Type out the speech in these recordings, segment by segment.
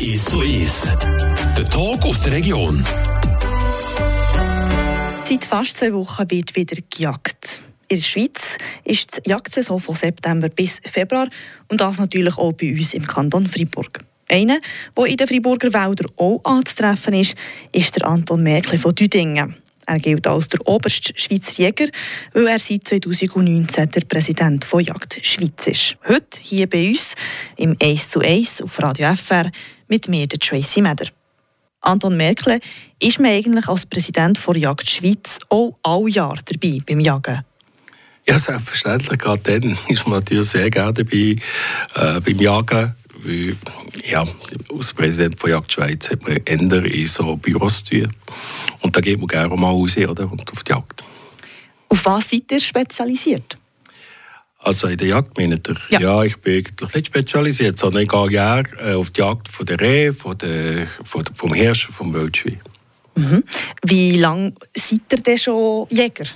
Ist so ist. Der Tag aus der Region. Seit fast zwei Wochen wird wieder gejagt. In der Schweiz ist die Jagdsaison von September bis Februar und das natürlich auch bei uns im Kanton Freiburg. Einer, der in den Freiburger Wäldern auch anzutreffen ist, ist der Anton Merkel von Düdingen. Er gilt als der oberste Schweizer Jäger, weil er seit 2019 der Präsident von Jagd Schweiz ist. Heute hier bei uns im 1 zu 1 auf Radio FR mit mir, der Tracy Meder. Anton Merkel, ist man eigentlich als Präsident von Jagd Schweiz auch all Jahr dabei beim Jagen? Ja, selbstverständlich. Gerade dann ist man natürlich sehr gerne dabei äh, beim Jagen. Weil, ja, als Präsident von Jagd Schweiz hat man Änder in so Büros zu tun. Und da geht man gerne mal raus oder? und auf die Jagd. Auf was seid ihr spezialisiert? Also in der Jagd meint ihr? Ja. ja, ich bin eigentlich nicht spezialisiert, sondern ich gehe gerne äh, auf die Jagd von der Rehe, von der, von der, vom Hirsch, vom Wildschwein. Mhm. Wie lange seid ihr denn schon Jäger?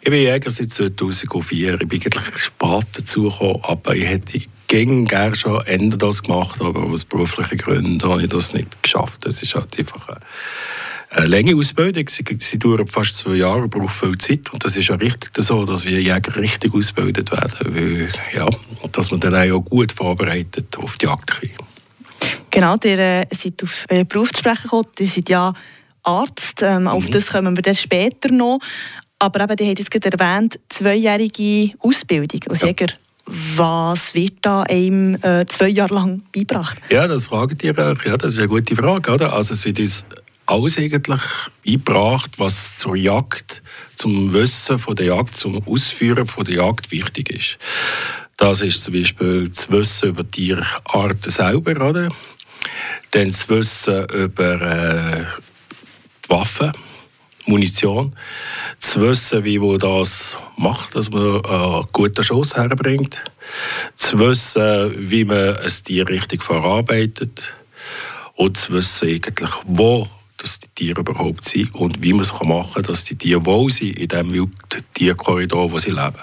Ich bin Jäger seit 2004. Ich bin eigentlich spät dazugekommen, aber ich hätte gerne schon Ende das gemacht, aber aus beruflichen Gründen habe ich das nicht geschafft. Es ist halt einfach eine, eine lange Ausbildung. Sie, sie dauert fast zwei Jahre, braucht viel Zeit und das ist ja richtig so, dass wir Jäger richtig ausgebildet werden, weil, ja, dass man dann auch gut vorbereitet auf die Jagd kriegt. Genau, ihr äh, seid auf äh, Beruf zu sprechen gekommen. Ihr seid ja Arzt, ähm, auf Mhm. das kommen wir dann später noch. Aber eben, ihr habt jetzt gerade erwähnt, zweijährige Ausbildung als Ja. Jäger. Was wird da einem äh, zwei Jahre lang beigebracht? Ja, das fragt ihr auch. Ja, das ist eine gute Frage. Oder? Also es wird uns alles eigentlich eingebracht, was zur Jagd, zum Wissen von der Jagd, zum Ausführen von der Jagd wichtig ist. Das ist zum Beispiel das Wissen über die Tierarten selber, oder? Dann das Wissen über äh, die Waffen, Munition. Zu wissen, wie man das macht, dass man einen guten Schuss herbringt. Zu wissen, wie man ein Tier richtig verarbeitet. Und zu wissen, eigentlich, wo dass die Tiere überhaupt sind und wie man es machen kann, dass die Tiere wohl sind in dem Wildtierkorridor, wo sie leben.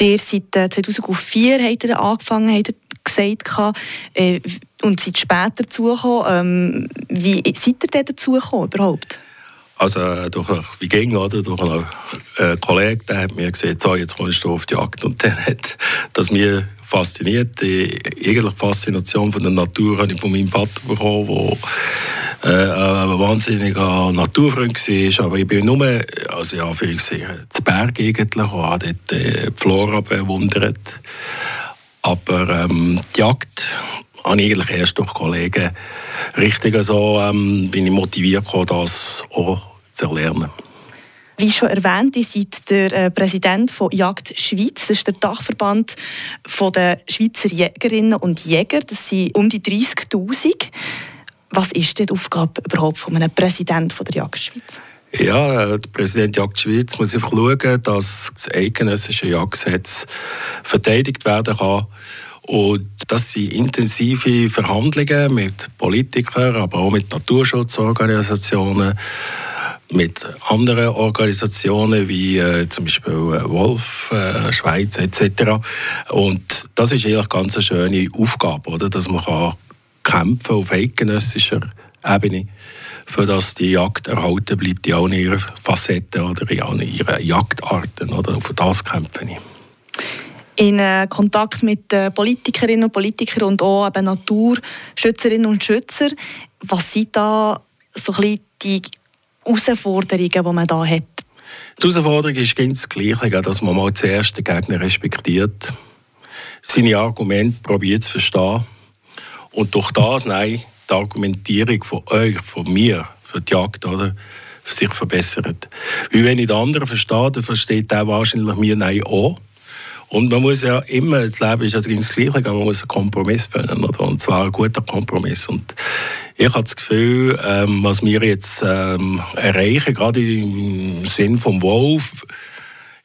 Ihr seit äh, 2004 habt ihr angefangen, habt ihr gesagt, äh, und seid später dazugekommen. Ähm, wie seid ihr dazugekommen überhaupt? Also durch wie ging, oder? Durch einen äh, Kollegen, der hat mir gesagt, so, jetzt kommst du auf die Jagd. Und dann hat das mich fasziniert. Die eigentliche Faszination von der Natur habe ich von meinem Vater bekommen, der äh, ein wahnsinniger Naturfreund war. Aber ich bin nur, also ja, ich sagen, zu Berg eigentlich und habe dort äh, die Flora bewundert. Aber ähm, die Jagd habe ich eigentlich erst durch Kollegen richtig so, ähm, bin ich motiviert gekommen, das auch zu erlernen. Wie schon erwähnt, ihr seid der äh, Präsident von Jagd Schweiz. Das ist der Dachverband der Schweizer Jägerinnen und Jäger. Das sind um die 30'000. Was ist denn die Aufgabe überhaupt von einem Präsident von der Jagd Schweiz? Ja, äh, der Präsident Jagd Schweiz muss einfach schauen, dass das eidgenössische Jagdgesetz verteidigt werden kann. Und das sind intensive Verhandlungen mit Politikern, aber auch mit Naturschutzorganisationen, mit anderen Organisationen wie äh, zum Beispiel äh, Wolf, äh, Schweiz etc. Und das ist eigentlich ganz eine schöne Aufgabe, oder? dass man kann kämpfen auf eidgenössischer Ebene, für dass die Jagd erhalten bleibt in allen ihren Facetten oder in allen ihren Jagdarten. Oder? Und für das kämpfe ich. In äh, Kontakt mit äh, Politikerinnen und Politikern und auch eben Naturschützerinnen und Schützer. Was sind da so ein bisschen die Herausforderungen, die man da hat? Die Herausforderung ist ganz das Gleiche, dass man mal zuerst den Gegner respektiert, seine Argumente probiert zu verstehen und durch das nein, die Argumentierung von euch, von mir, für die Jagd, oder, sich verbessert. Weil wenn ich den anderen verstehe, dann versteht der wahrscheinlich mir nein auch. Und man muss ja immer, das Leben ist ja das Gleiche, man muss einen Kompromiss finden, oder? und zwar einen guten Kompromiss. Und ich habe das Gefühl, ähm, was wir jetzt ähm, erreichen, gerade im Sinn vom Wolf,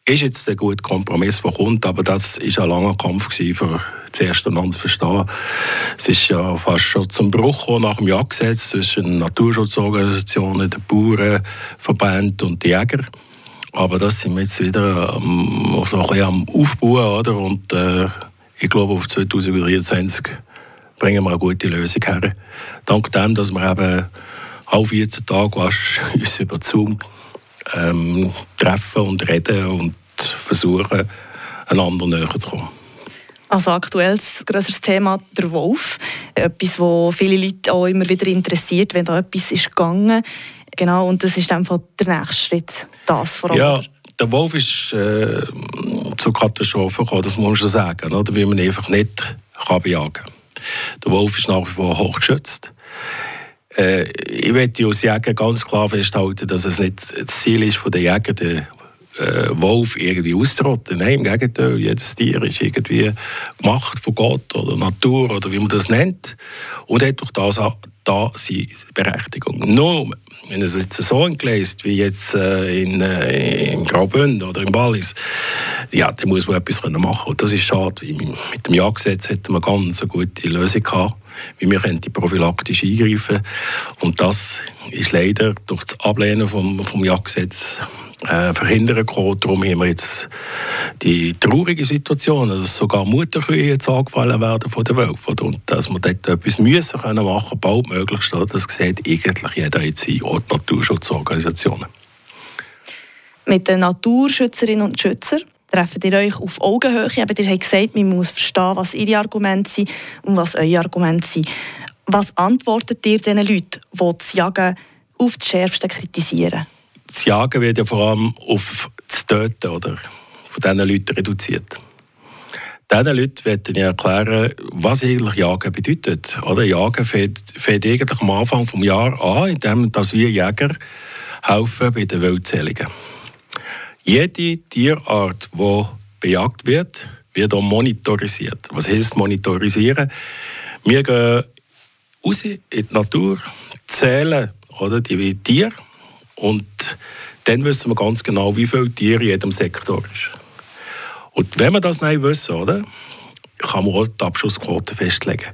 ist jetzt der gute Kompromiss, der kommt, aber das ist ein langer Kampf für zuerst einander zu verstehen. Es ist ja fast schon zum Bruch gekommen nach dem Jagdgesetz zwischen Naturschutzorganisationen, den Bauernverbänden und den Jägern. Aber das sind wir jetzt wieder ähm, so ein bisschen am Aufbauen, oder? Und äh, ich glaube, auf 2023 bringen wir eine gute Lösung her. Dank dem, dass wir eben alle 14 Tage uns über Zoom ähm, treffen und reden und versuchen, einander näher zu kommen. Also aktuelles grösseres Thema der Wolf. Etwas, das viele Leute auch immer wieder interessiert, wenn da etwas ist gegangen. Genau, und das ist dann der nächste Schritt, das vor allem. Ja, der Wolf ist äh, zur Katastrophe gekommen, das muss man schon sagen, oder? weil man einfach nicht kann bejagen kann. Der Wolf ist nach wie vor hochgeschützt. Äh, ich möchte aus Jäger ganz klar festhalten, dass es nicht das Ziel ist von den Jägern, den äh, Wolf irgendwie auszurotten. Nein, im Gegenteil, jedes Tier ist irgendwie gemacht von Gott oder Natur oder wie man das nennt und hat durch das da seine Berechtigung. Nur wenn es jetzt so entgleist wie jetzt äh, in, äh, im Graubünden oder im Wallis, ja, dann muss man etwas machen können. Und das ist schade. Mit dem Ja-Gesetz hätten wir ganz eine gute Lösung gehabt, wie wir die prophylaktisch eingreifen Und das ist leider durch das Ablehnen vom, vom Ja-Gesetz äh, verhindern können. Darum haben wir jetzt die traurige Situation, dass sogar Mutterkühe jetzt angefallen werden von der Wölfe. Und dass wir dort etwas müssen können machen, bald möglichst. Das sieht eigentlich jeder jetzt in Ort Naturschutzorganisationen. Mit den Naturschützerinnen und Schützern treffen ihr euch auf Augenhöhe. Aber ihr habt gesagt, man muss verstehen, was ihre Argumente sind und was eure Argumente sind. Was antwortet ihr den Leuten, die das Jagen auf das Schärfste kritisieren? Das Jagen wird ja vor allem auf das Töten oder, von diesen Leuten reduziert. Diesen Leuten werde ich erklären, was eigentlich Jagen bedeutet. Oder Jagen fängt, eigentlich am Anfang des Jahres an, indem dass wir Jäger helfen bei den Wildzählungen. Jede Tierart, die bejagt wird, wird auch monitorisiert. Was heißt monitorisieren? Wir gehen raus in die Natur, zählen oder, die Tiere und dann wissen wir ganz genau, wie viele Tiere in jedem Sektor ist. Und wenn wir das nicht wissen, oder, kann man auch die Abschussquote festlegen.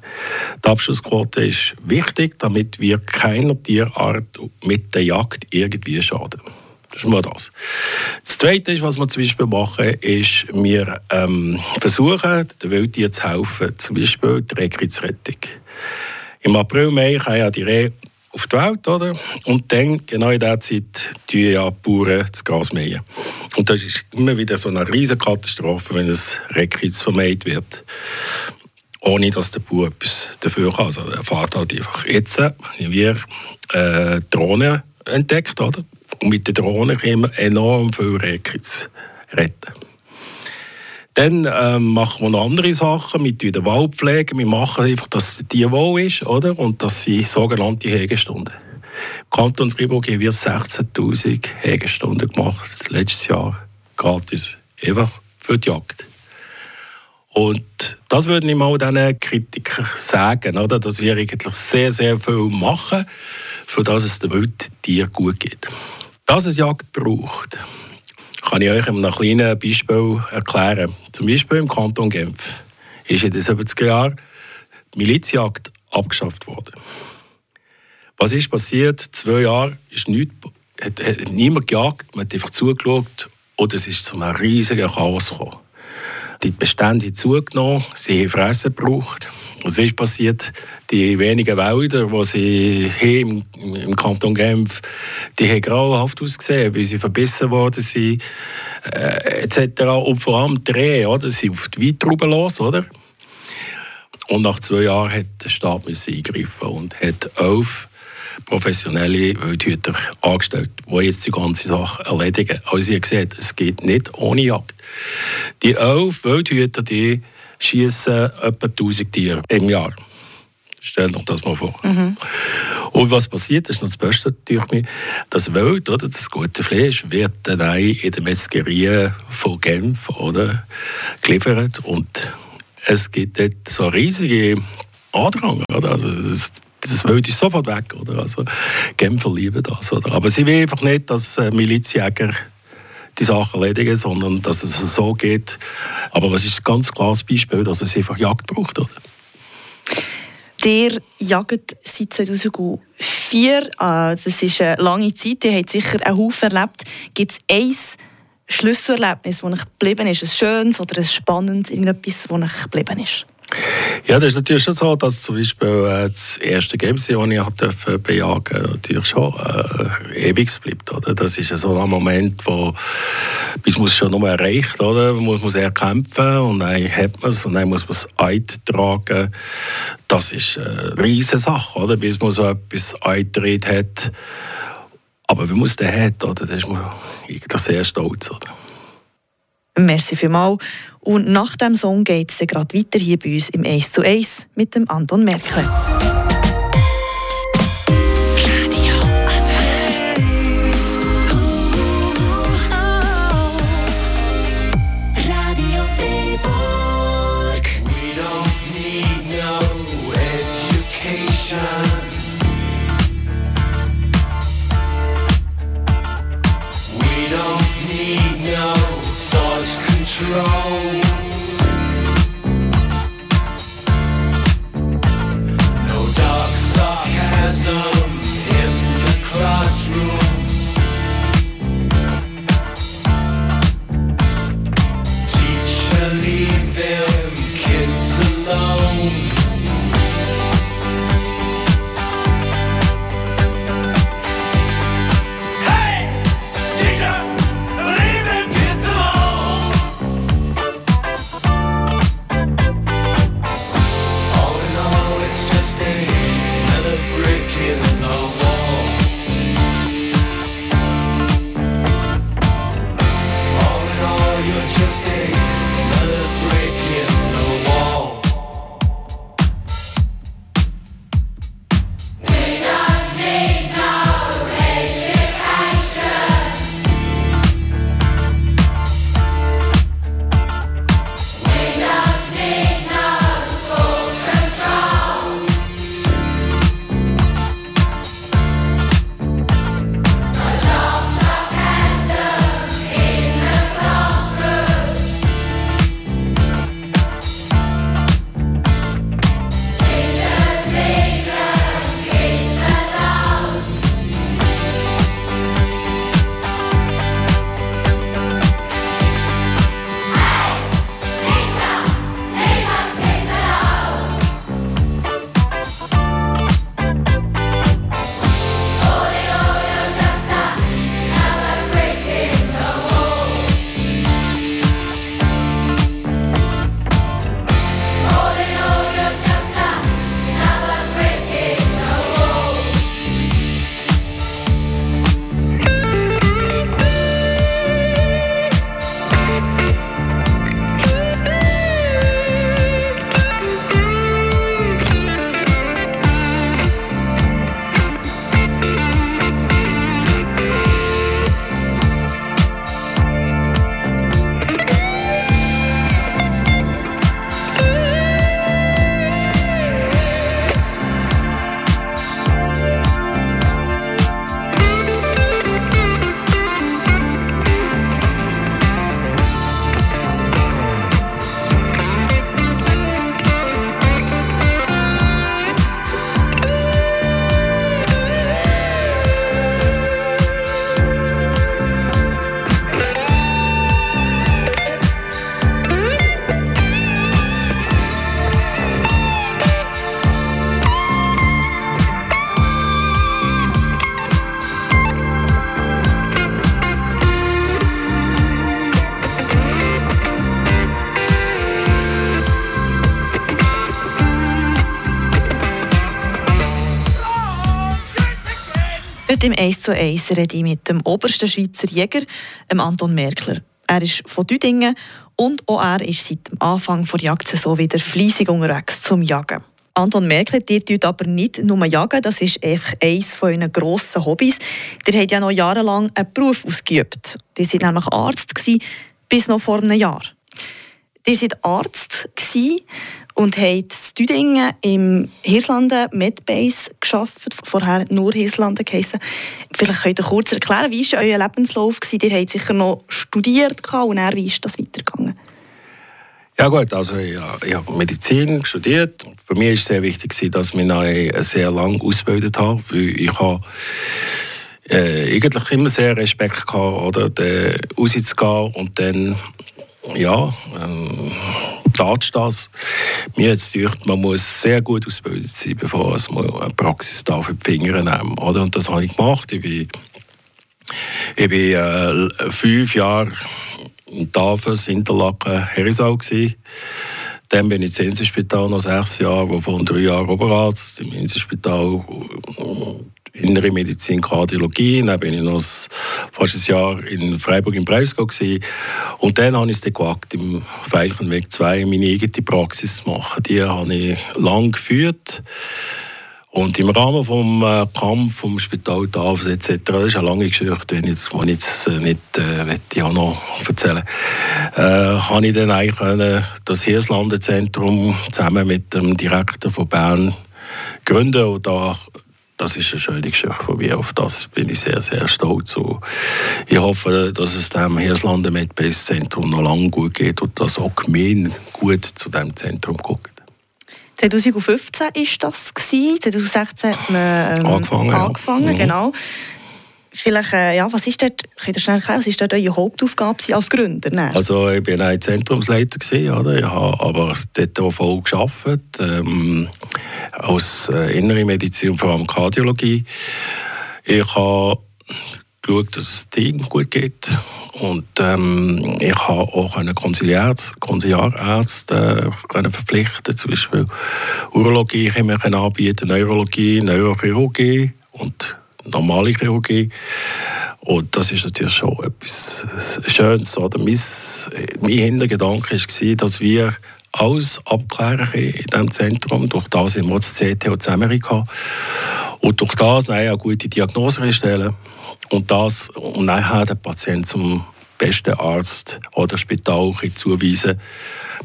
Die Abschussquote ist wichtig, damit wir keiner Tierart mit der Jagd irgendwie schaden. Das ist nur das. Das Zweite, ist, was wir zum Beispiel machen, ist, wir ähm, versuchen, den Wildtieren zu helfen, zum Beispiel die Rehkreuzrettung. Im April, Mai kann ja die Rehe auf die Welt, oder? Und dann, genau in dieser Zeit, tun ja die Bauern das Gas mähen. Und das ist immer wieder so eine riesige Katastrophe, wenn es Rekritz vermehrt wird. Ohne dass der Bauer etwas dafür kann. Also er fährt halt einfach. Jetzt haben wir äh, Drohnen entdeckt, oder? Und mit den Drohnen können wir enorm viel Rekritz retten. Dann ähm, machen wir noch andere Sachen mit der Waldpflege. Wir machen einfach, dass die wohl ist, oder? Und dass sie sogenannte Hegestunden. Im Kanton Freiburg haben wir 16.000 Hegestunden gemacht, letztes Jahr. Gratis. Einfach für die Jagd. Und das würde ich mal diesen Kritikern sagen, oder? dass wir eigentlich sehr, sehr viel machen, für dass es den Wildtieren gut geht. Dass es Jagd braucht, kann ich euch in einem kleinen Beispiel erklären. Zum Beispiel im Kanton Genf ist in den 70er Jahren die Milizjagd abgeschafft worden. Was ist passiert? Zwei Jahre ist nichts, hat, hat niemand gejagt, man hat einfach zugeschaut und es ist zu einem riesigen Chaos gekommen. Die Bestände haben zugenommen, sie haben Fressen gebraucht. Was ist passiert? Die wenigen Wälder, die sie haben im, im Kanton Genf, die haben grauenhaft ausgesehen, weil sie verbissen worden sind, äh, etc. Und vor allem die Rehe, oder? Sie auf die Weintrauben los, oder? Und nach zwei Jahren hat der Staat eingreifen und hat elf professionelle Wildhüter angestellt, die jetzt die ganze Sache erledigen. Also ihr seht, es geht nicht ohne Jagd. Die elf Wildhüter, die schießen etwa 1000 Tiere im Jahr. Stellt euch das mal vor. Mhm. Und was passiert, das ist noch das Beste natürlich, das Wild, oder, das gute Fleisch, wird dann in den Metzgerien von Genf oder, geliefert und es gibt dort so riesige Andrang. Oder? Also das, das Wild ist sofort weg. Oder? Also, Genfer lieben das. Oder? Aber sie will einfach nicht, dass äh, Milizjäger die Sache erledigen, sondern dass es so geht. Aber was ist ein ganz klares Beispiel, dass es einfach Jagd braucht. Oder? Der jagt seit 2004. Äh, das ist eine lange Zeit. Ihr habt sicher einen Haufen erlebt. Gibt es ein Schlüsselerlebnis, das euch geblieben ist? Ein schönes oder ein spannendes, irgendetwas, das euch geblieben ist? Ja, das ist natürlich schon so, dass zum Beispiel äh, das erste Gamesy, das ich durfte bejagen natürlich schon äh, ewig bleibt. Oder? Das ist so ein Moment, wo man es schon nur erreicht, oder? Man muss sehr kämpfen und dann hat man es und dann muss man es eintragen. Das ist eine riesige Sache, oder? bis man so etwas eintritt hat. Aber wenn man es dann hat, oder? dann ist man eigentlich sehr stolz. Oder? Merci vielmals. Und nach dem Song geht es gerade weiter hier bei uns im 1 zu 1 mit dem Anton Merkel. Heute im 1 zu 1 rede ich mit dem obersten Schweizer Jäger, Anton Merkler. Er ist von Düdingen und auch er ist seit dem Anfang der Jagdsaison wieder fleissig unterwegs zum Jagen. Anton Merkler, ihr tut aber nicht nur jagen, das ist einfach eines von euren grossen Hobbys. Ihr habt ja noch jahrelang einen Beruf ausgeübt. Ihr seid nämlich Arzt bis noch vor einem Jahr. Ihr seid Arzt und haben in Düdingen im Hirslanden Medbase geschafft, vorher nur Hirslanden geheissen. Vielleicht könnt ihr kurz erklären, wie war euer Lebenslauf? Ihr habt sicher noch studiert und dann, wie ist das weitergegangen? Ja gut, also ich, ich habe Medizin studiert. Für mich war es sehr wichtig, dass ich mich sehr lange ausgebildet habe, weil ich habe äh, eigentlich immer sehr Respekt gehabt, oder, den rauszugehen und dann, ja, ähm, tatst das. Mir es gedacht, man muss sehr gut ausgebildet sein, bevor man eine Praxis darf in die Finger nehmen oder? Und das habe ich gemacht. Ich bin, ich bin äh, fünf Jahre in Tafels, Interlaken, Herisau gewesen. Dann bin ich ins Inselspital noch sechs Jahre, wovon drei Jahre Oberarzt im Inselspital innere Medizin, Kardiologie. Dann bin ich noch fast ein Jahr in Freiburg im Breisgau Und dann habe ich es gewagt, im Veilchenweg 2 meine eigene Praxis zu machen. Die habe ich lange geführt. Und im Rahmen des äh, Kampf vom Spital Tafels etc., das ist eine lange Geschichte, die ich jetzt, äh, nicht äh, ich auch noch erzählen äh, habe ich dann eigentlich das Hirslandenzentrum zusammen mit dem Direktor von Bern gründen. Und da das ist eine schöne Geschichte von mir. Auf das bin ich sehr, sehr stolz. Und ich hoffe, dass es dem Hirslanden Medbase Zentrum noch lange gut geht und dass auch Gemeinde gut zu diesem Zentrum guckt. 2015 war das 2016 haben wir ähm, angefangen, angefangen ja. Mhm. genau. Vielleicht, äh, ja, was ist dort, schnell erklären, was ist dort eure Hauptaufgabe als Gründer? Nein. Also ich bin ein Zentrumsleiter gewesen, oder? Ich habe aber dort auch voll gearbeitet, ähm, als äh, innere Medizin vor allem Kardiologie. Ich habe geschaut, dass es dem Team gut geht und ähm, ich habe auch eine Konsiliarärzte äh, verpflichten, zum Beispiel Urologie können wir anbieten, Neurologie, Neurochirurgie und normale Chirurgie. Und das ist natürlich schon etwas Schönes. Oder mein, mein Hintergedanke war, dass wir alles abklären in diesem Zentrum. Durch das sind wir das CT und Amerika. Und durch das eine gute Diagnose stellen. Und das und nachher den Patienten zum besten Arzt oder Spital zuweisen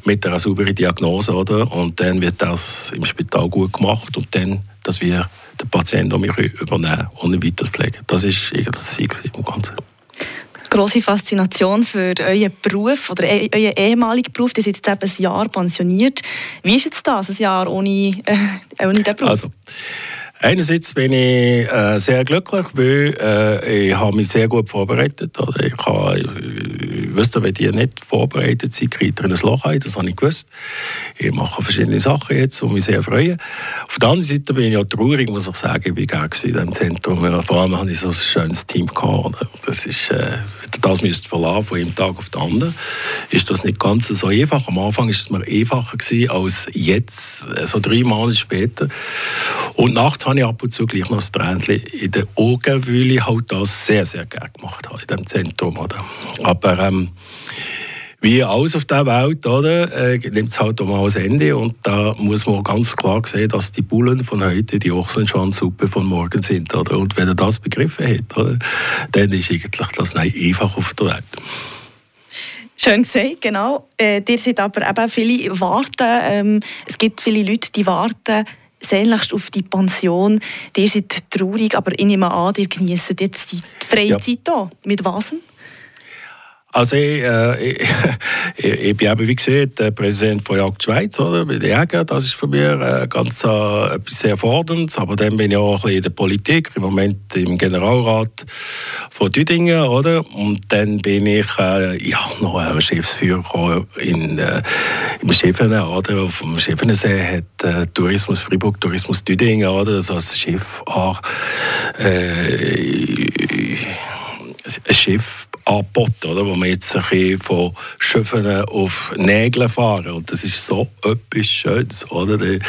mit einer sauberen Diagnose. Oder? Und dann wird das im Spital gut gemacht und dann, dass wir den Patienten auch übernehmen und ihn weiterpflegen. Das ist das Ziel im Ganzen grosse Faszination für euren Beruf oder e-, euren ehemaligen Beruf. Ihr seid jetzt eben ein Jahr pensioniert. Wie ist jetzt das, ein Jahr ohne, äh, ohne diesen Beruf? Also, Einerseits bin ich äh, sehr glücklich, weil äh, ich habe mich sehr gut vorbereitet. Oder ich, habe, wusste, wenn die nicht vorbereitet sind, kriegt ihr ein Loch ein. Das habe ich gewusst. Ich mache verschiedene Sachen jetzt und mich sehr freuen. Auf der anderen Seite bin ich auch traurig, muss ich sagen. Ich bin gerne in diesem Zentrum. Vor allem hatte ich so ein schönes Team. Gehabt, Das ist, äh, das müsste verlassen von einem Tag auf den anderen, ist das nicht ganz so einfach. Am Anfang war es mir einfacher als jetzt, so drei Monate später. Und nachts habe ich ab und zu gleich noch das Tränchen in den Augen, weil ich halt das sehr, sehr gerne gemacht habe in diesem Zentrum. Oder? Aber ähm, wie alles auf dieser Welt, oder, äh, nimmt es halt auch mal ein Ende. Und da muss man ganz klar sehen, dass die Bullen von heute die Ochsenschwanzsuppe von morgen sind. Oder? Und wenn er das begriffen hat, oder, dann ist eigentlich das nicht einfach auf der Welt. Schön gesagt, genau. Äh, ihr seid aber eben viele warten. Ähm, es gibt viele Leute, die warten sehnlichst auf die Pension. Ihr seid traurig, aber ich nehme an, ihr genießt jetzt die Freizeit ja. hier. Mit was? Also ich, äh, ich, ich, bin eben, wie gesagt, der Präsident von Jagd Schweiz, oder, bei den Jägern. Das ist für mich äh, ganz äh, sehr Forderndes. Aber dann bin ich auch ein bisschen in der Politik, im Moment im Generalrat von Düdingen, oder? Und dann bin ich äh, ja, noch ein Schiffsführer in, äh, im Schiffenen, oder? Auf dem Schiffenensee hat äh, Tourismus Fribourg, Tourismus Düdingen, oder? Also als Schiff auch, äh, ein Schiff angeboten, oder? wo wir jetzt ein von Schiffen auf Nägeln fahren. Und das ist so etwas Schönes. Oder? Die,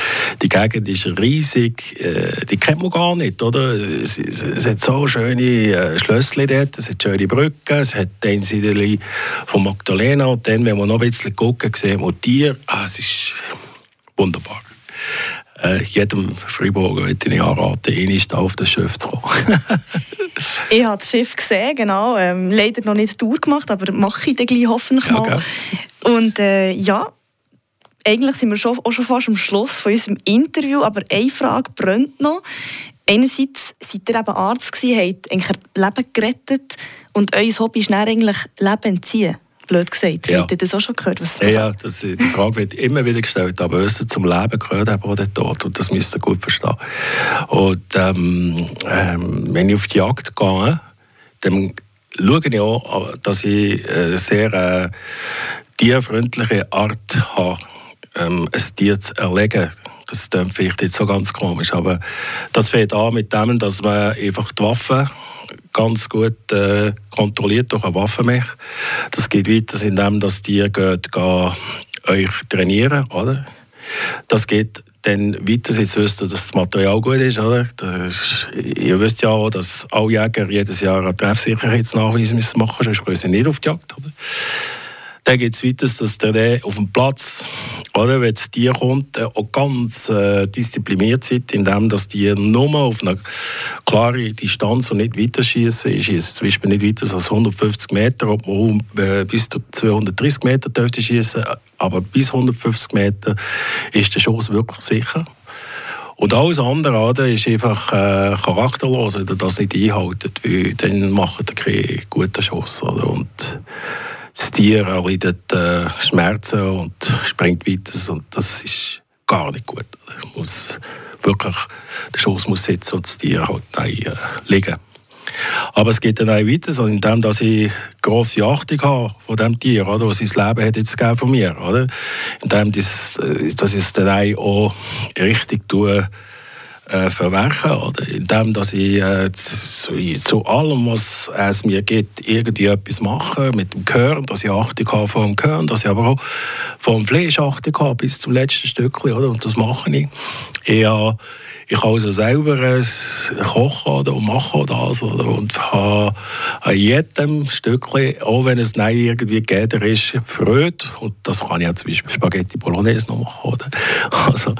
die Gegend ist riesig, äh, die kennt man gar nicht. Oder? Es, es, es hat so schöne äh, Schlösschen dort, es hat schöne Brücken, es hat den Siedeli von Magdalena. Und dann, wenn wir noch ein bisschen gucken, sehen wir Tiere. Ah, es ist wunderbar. Äh, jedem Freiburger würde ich anraten, ihn auf das Schiff zu kommen. ich habe das Schiff gesehen, genau. Ähm, leider noch nicht Tour gemacht, aber mache ich dann gleich hoffentlich ja, mal. Und äh, ja, eigentlich sind wir schon, auch schon fast am Schluss von unserem Interview, aber eine Frage brennt noch. Einerseits seid ihr eben Arzt gewesen, habt eigentlich Leben gerettet und euer Hobby ist eigentlich Leben entziehen. Blöd gesagt. Ja. Habt ihr das auch schon gehört? Was, Ja, ja das, die Frage wird immer wieder gestellt, aber Wissen zum Leben gehört eben auch der Tod und das müsst ihr gut verstehen. Und ähm, ähm, wenn ich auf die Jagd gehe, dann schaue ich auch, dass ich eine sehr äh, tierfreundliche Art habe, ähm, ein Tier zu erlegen. Das klingt vielleicht jetzt so ganz komisch, aber das fängt an mit dem, dass man einfach die Waffen ganz gut äh, kontrolliert durch ein Waffenmech. Das geht weiter, indem das Tier geht, geht euch trainieren, oder? Das geht dann weiter, jetzt wisst ihr, dass das Material gut ist, oder? Das, ihr wisst ja auch, dass alle Jäger jedes Jahr einen Treffsicherheitsnachweis machen müssen, sonst können sie nicht auf die Jagd, oder? Dann geht es weiter, dass der auf dem Platz, oder, wenn das Tier kommt, auch ganz äh, diszipliniert sind, indem das Tier nur auf eine klare Distanz und nicht weiter schießen. Ich schieße zum Beispiel nicht weiter als 150 Meter, ob man äh, bis zu 230 Meter dürfte schießen, aber bis 150 Meter ist der Schuss wirklich sicher. Und alles andere oder, ist einfach äh, charakterlos, wenn ihr das nicht einhaltet, weil dann macht ihr keinen guten Schuss. Oder? Und das Tier erleidet äh, Schmerzen und springt weiter und das ist gar nicht gut. Muss wirklich, der Schuss muss sitzen und das Tier halt äh, liegen. Aber es geht dann auch weiter, so indem dass ich grosse Achtung habe von diesem Tier, oder, was sein Leben hat jetzt gegeben von mir. Oder? Indem das, äh, dass ich es dann auch richtig tue, äh, verwerken. Oder indem dass ich äh, zu, zu, allem, was es mir gibt, irgendwie etwas mache mit dem Gehirn, dass ich Achtung habe vor dem Gehirn, dass ich aber auch vor dem Fleisch Achtung habe bis zum letzten Stückchen. Oder? Und das mache ich. Ich, äh, ich kann also selber äh, kochen oder, und mache das oder, und habe an jedem Stückchen, auch wenn es nicht irgendwie gegeben ist, Freude. Und das kann ich auch zum Beispiel Spaghetti Bolognese noch machen. Oder? Also,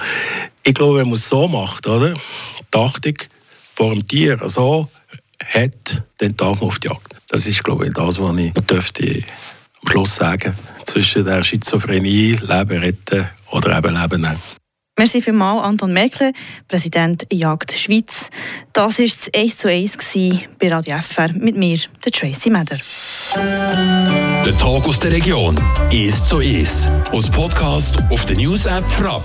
ich glaube, wenn man es so macht, oder? die Achtung vor dem Tier so hat, dann darf man auf die Jagd. Das ist, glaube ich, das, was ich dürfte am Schluss sagen zwischen der Schizophrenie, Leben retten oder eben Leben nehmen. Merci vielmals, Anton Merkel, Präsident Jagd Schweiz. Das war das 1 zu 1 bei Radio FR mit mir, der Tracy Meder. Der Tag aus der Region ist so ist. Aus Podcast auf der News App Frapp.